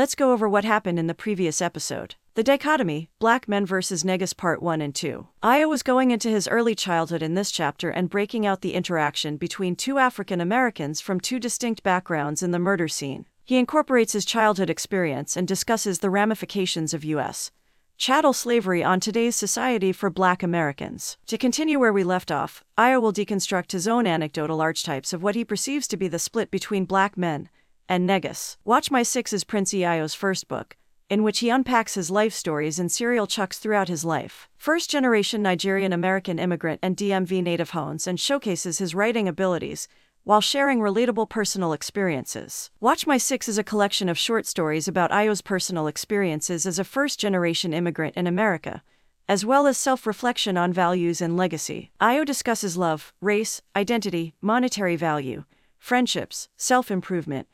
let's go over what happened in the previous episode. The dichotomy, Black Men vs. Negus Part 1 and 2. Eyo was going into his early childhood in this chapter and breaking out the interaction between two African Americans from two distinct backgrounds in the murder scene. He incorporates his childhood experience and discusses the ramifications of U.S. chattel slavery on today's society for black Americans. To continue where we left off, Eyo will deconstruct his own anecdotal archetypes of what he perceives to be the split between black men and Negus. Watch My Six is Prince Eyo's first book, in which he unpacks his life stories and serial chucks throughout his life. First generation Nigerian American immigrant and DMV native hones and showcases his writing abilities while sharing relatable personal experiences. Watch My Six is a collection of short stories about Eyo's personal experiences as a first generation immigrant in America, as well as self reflection on values and legacy. Eyo discusses love, race, identity, monetary value, friendships, self improvement,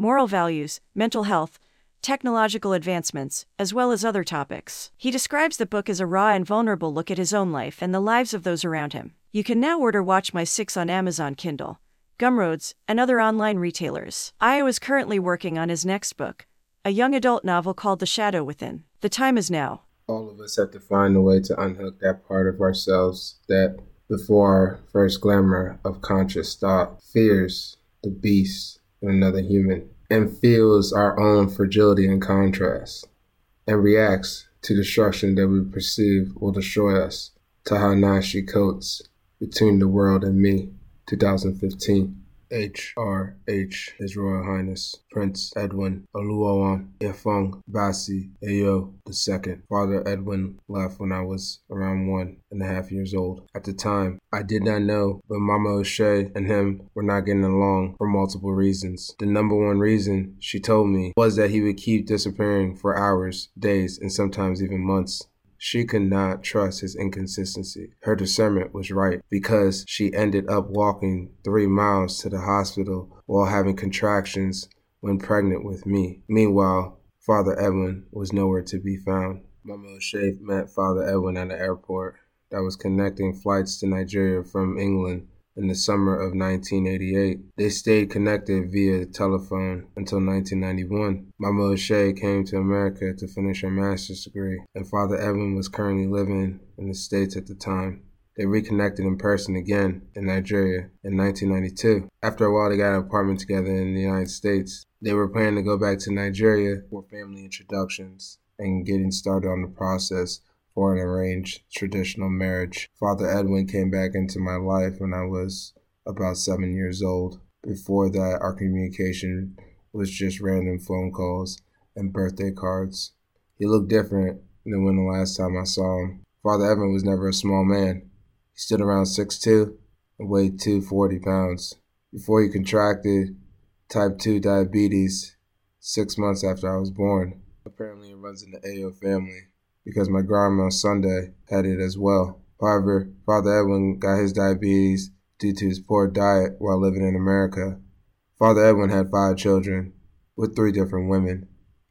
moral values, mental health, technological advancements, as well as other topics. He describes the book as a raw and vulnerable look at his own life and the lives of those around him. You can now order Watch My Six on Amazon Kindle, Gumroads, and other online retailers. Eyo is currently working on his next book, a young adult novel called The Shadow Within. The time is now. All of us have to find a way to unhook that part of ourselves that, before our first glimmer of conscious thought, fears the beast in another human and feels our own fragility and contrast, and reacts to destruction that we perceive will destroy us. Ta-Nehisi Coates, Between the World and Me, 2015. H.R.H. His Royal Highness Prince Edwin Oluwawan Ifong Basi Eyo II. Father Edwin left when I was around one and a half years old. At the time, I did not know, but Mama O'Shea and him were not getting along for multiple reasons. The number one reason, she told me, was that he would keep disappearing for hours, days, and sometimes even months. She could not trust his inconsistency. Her discernment was right because she ended up walking three miles to the hospital while having contractions when pregnant with me. Meanwhile, Father Edwin was nowhere to be found. Mama O'Shea met Father Edwin at the airport that was connecting flights to Nigeria from England in the summer of 1988. They stayed connected via telephone until 1991. Mama O'Shea came to America to finish her master's degree, and Father Edwin was currently living in the States at the time. They reconnected in person again in Nigeria in 1992. After a while, they got an apartment together in the United States. They were planning to go back to Nigeria for family introductions and getting started on the process for an arranged traditional marriage. Father Edwin came back into my life when I was about seven years old. Before that, our communication was just random phone calls and birthday cards. He looked different than when the last time I saw him. Father Edwin was never a small man. He stood around 6'2 and weighed 240 pounds. Before he contracted type 2 diabetes six months after I was born. Apparently, it runs in the Eyo family because my grandma on Sunday had it as well. However, Father Edwin got his diabetes due to his poor diet while living in America. Father Edwin had five children with three different women.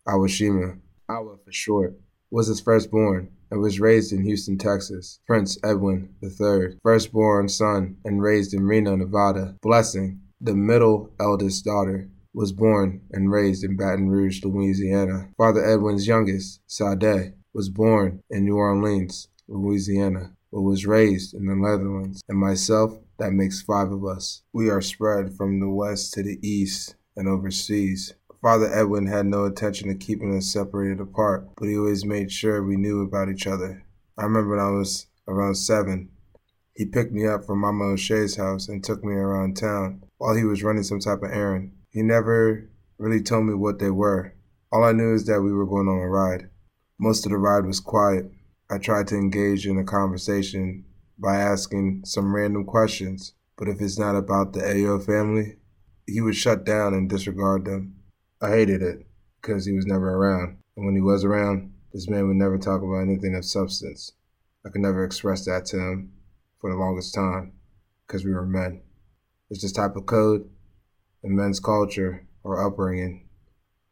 Awashima, Awa for short, was his firstborn and was raised in Houston, Texas. Prince Edwin III, firstborn son and raised in Reno, Nevada. Blessing, the middle eldest daughter, was born and raised in Baton Rouge, Louisiana. Father Edwin's youngest, Sade, was born in New Orleans, Louisiana, but was raised in the Netherlands, and myself, that makes five of us. We are spread from the west to the east and overseas. Father Edwin had no intention of keeping us separated apart, but he always made sure we knew about each other. I remember when I was around seven, he picked me up from Mama O'Shea's house and took me around town while he was running some type of errand. He never really told me what they were. All I knew is that we were going on a ride. Most of the ride was quiet. I tried to engage in a conversation by asking some random questions, but if it's not about the Eyo family, he would shut down and disregard them. I hated it because he was never around. And when he was around, this man would never talk about anything of substance. I could never express that to him for the longest time because we were men. It's this type of code in men's culture or upbringing,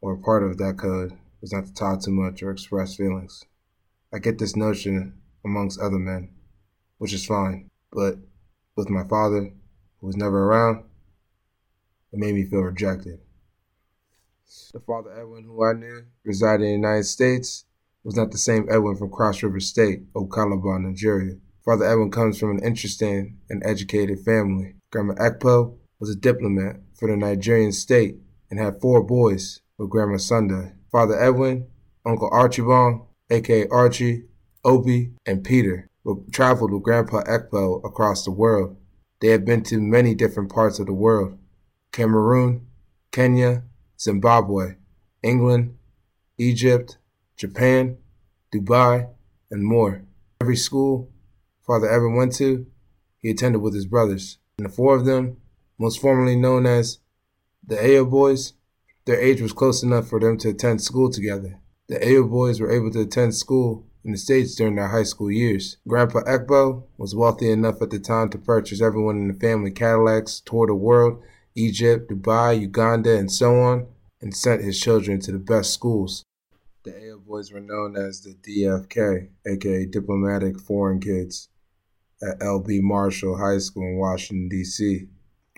or part of that code, is not to talk too much or express feelings. I get this notion amongst other men, which is fine, but with my father, who was never around, it made me feel rejected. The father Edwin who I knew resided in the United States was not the same Edwin from Cross River State, Okalaba, Nigeria. Father Edwin comes from an interesting and educated family. Grandma Ekpo was a diplomat for the Nigerian state and had four boys with Grandma Sunday. Father Edwin, Uncle Archibald, aka Archie, Obi, and Peter traveled with Grandpa Ekpo across the world. They had been to many different parts of the world Cameroon, Kenya, Zimbabwe, England, Egypt, Japan, Dubai, and more. Every school Father ever went to, he attended with his brothers. And the four of them, most formerly known as the Eyo Boys, their age was close enough for them to attend school together. The Eyo Boys were able to attend school in the States during their high school years. Grandpa Ekpo was wealthy enough at the time to purchase everyone in the family Cadillacs, toured the world, Egypt, Dubai, Uganda, and so on, and sent his children to the best schools. The Eyo boys were known as the DFK, aka Diplomatic Foreign Kids, at LB Marshall High School in Washington, D.C.,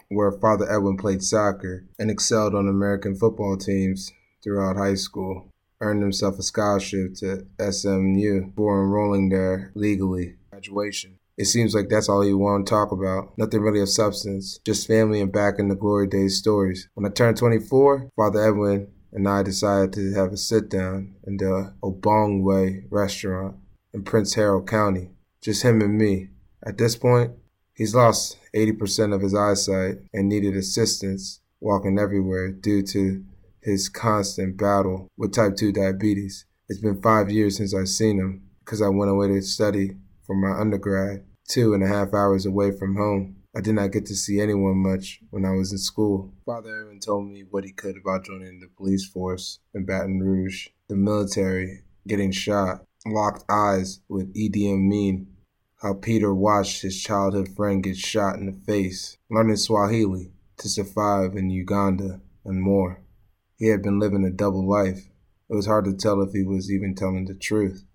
where Father Edwin played soccer and excelled on American football teams throughout high school. Earned himself a scholarship to SMU before enrolling there legally. Graduation. It seems like that's all you want to talk about. Nothing really of substance, just family and back in the glory days stories. When I turned 24, Father Edwin and I decided to have a sit down in the Obongwe restaurant in Prince Harold County. Just him and me. At this point, he's lost 80% of his eyesight and needed assistance walking everywhere due to his constant battle with type 2 diabetes. It's been five years since I've seen him because I went away to study for my undergrad, two and a half hours away from home. I did not get to see anyone much when I was in school. Father Edwin told me what he could about joining the police force in Baton Rouge, the military, getting shot, locked eyes with Idi Amin, how Peter watched his childhood friend get shot in the face, learning Swahili to survive in Uganda, and more. He had been living a double life. It was hard to tell if he was even telling the truth.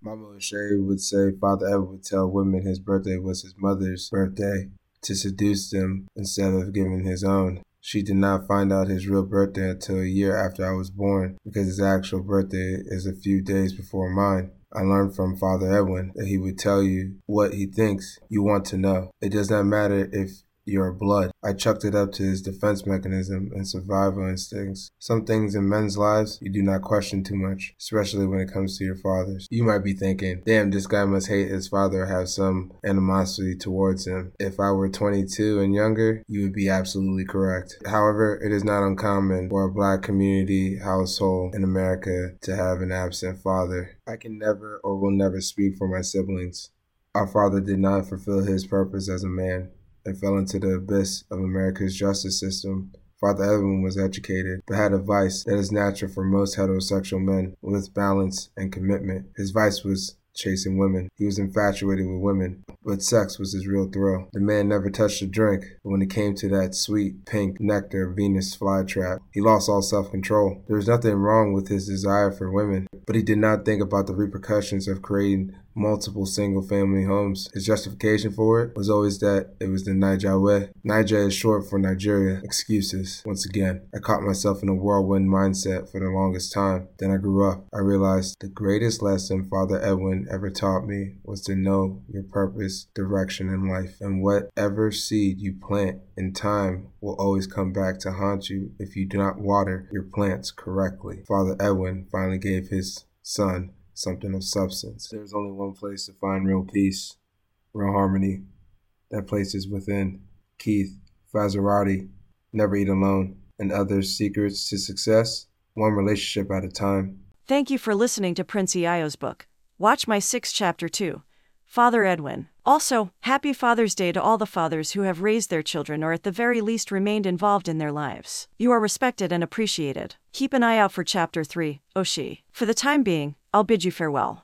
Mama O'Shea would say Father Edwin would tell women his birthday was his mother's birthday, to seduce them instead of giving his own. She did not find out his real birthday until a year after I was born because his actual birthday is a few days before mine. I learned from Father Edwin that he would tell you what he thinks you want to know. It does not matter if your blood. I chucked it up to his defense mechanism and survival instincts. Some things in men's lives you do not question too much, especially when it comes to your fathers. You might be thinking, damn, this guy must hate his father or have some animosity towards him. If I were 22 and younger, you would be absolutely correct. However, it is not uncommon for a black community household in America to have an absent father. I can never or will never speak for my siblings. Our father did not fulfill his purpose as a man and fell into the abyss of America's justice system. Father Edwin was educated, but had a vice that is natural for most heterosexual men with balance and commitment. His vice was chasing women. He was infatuated with women, but sex was his real thrill. The man never touched a drink, but when it came to that sweet pink nectar Venus flytrap, he lost all self control. There was nothing wrong with his desire for women, but he did not think about the repercussions of creating multiple single family homes. His justification for it was always that it was the Naija way. Naija is short for Nigeria. Excuses. Once again, I caught myself in a whirlwind mindset for the longest time. Then I grew up. I realized the greatest lesson Father Edwin ever taught me was to know your purpose, direction in life, and whatever seed you plant in time will always come back to haunt you if you do not water your plants correctly. Father Edwin finally gave his son something of substance. There's only one place to find real peace, real harmony. That place is within. Keith Ferrazzi, Never Eat Alone, and other secrets to success, one relationship at a time. Thank you for listening to Prince Eyo's book. Watch my sixth chapter too. Father Edwin. Also, happy Father's Day to all the fathers who have raised their children or at the very least remained involved in their lives. You are respected and appreciated. Keep an eye out for Chapter 3, Oshi. For the time being, I'll bid you farewell.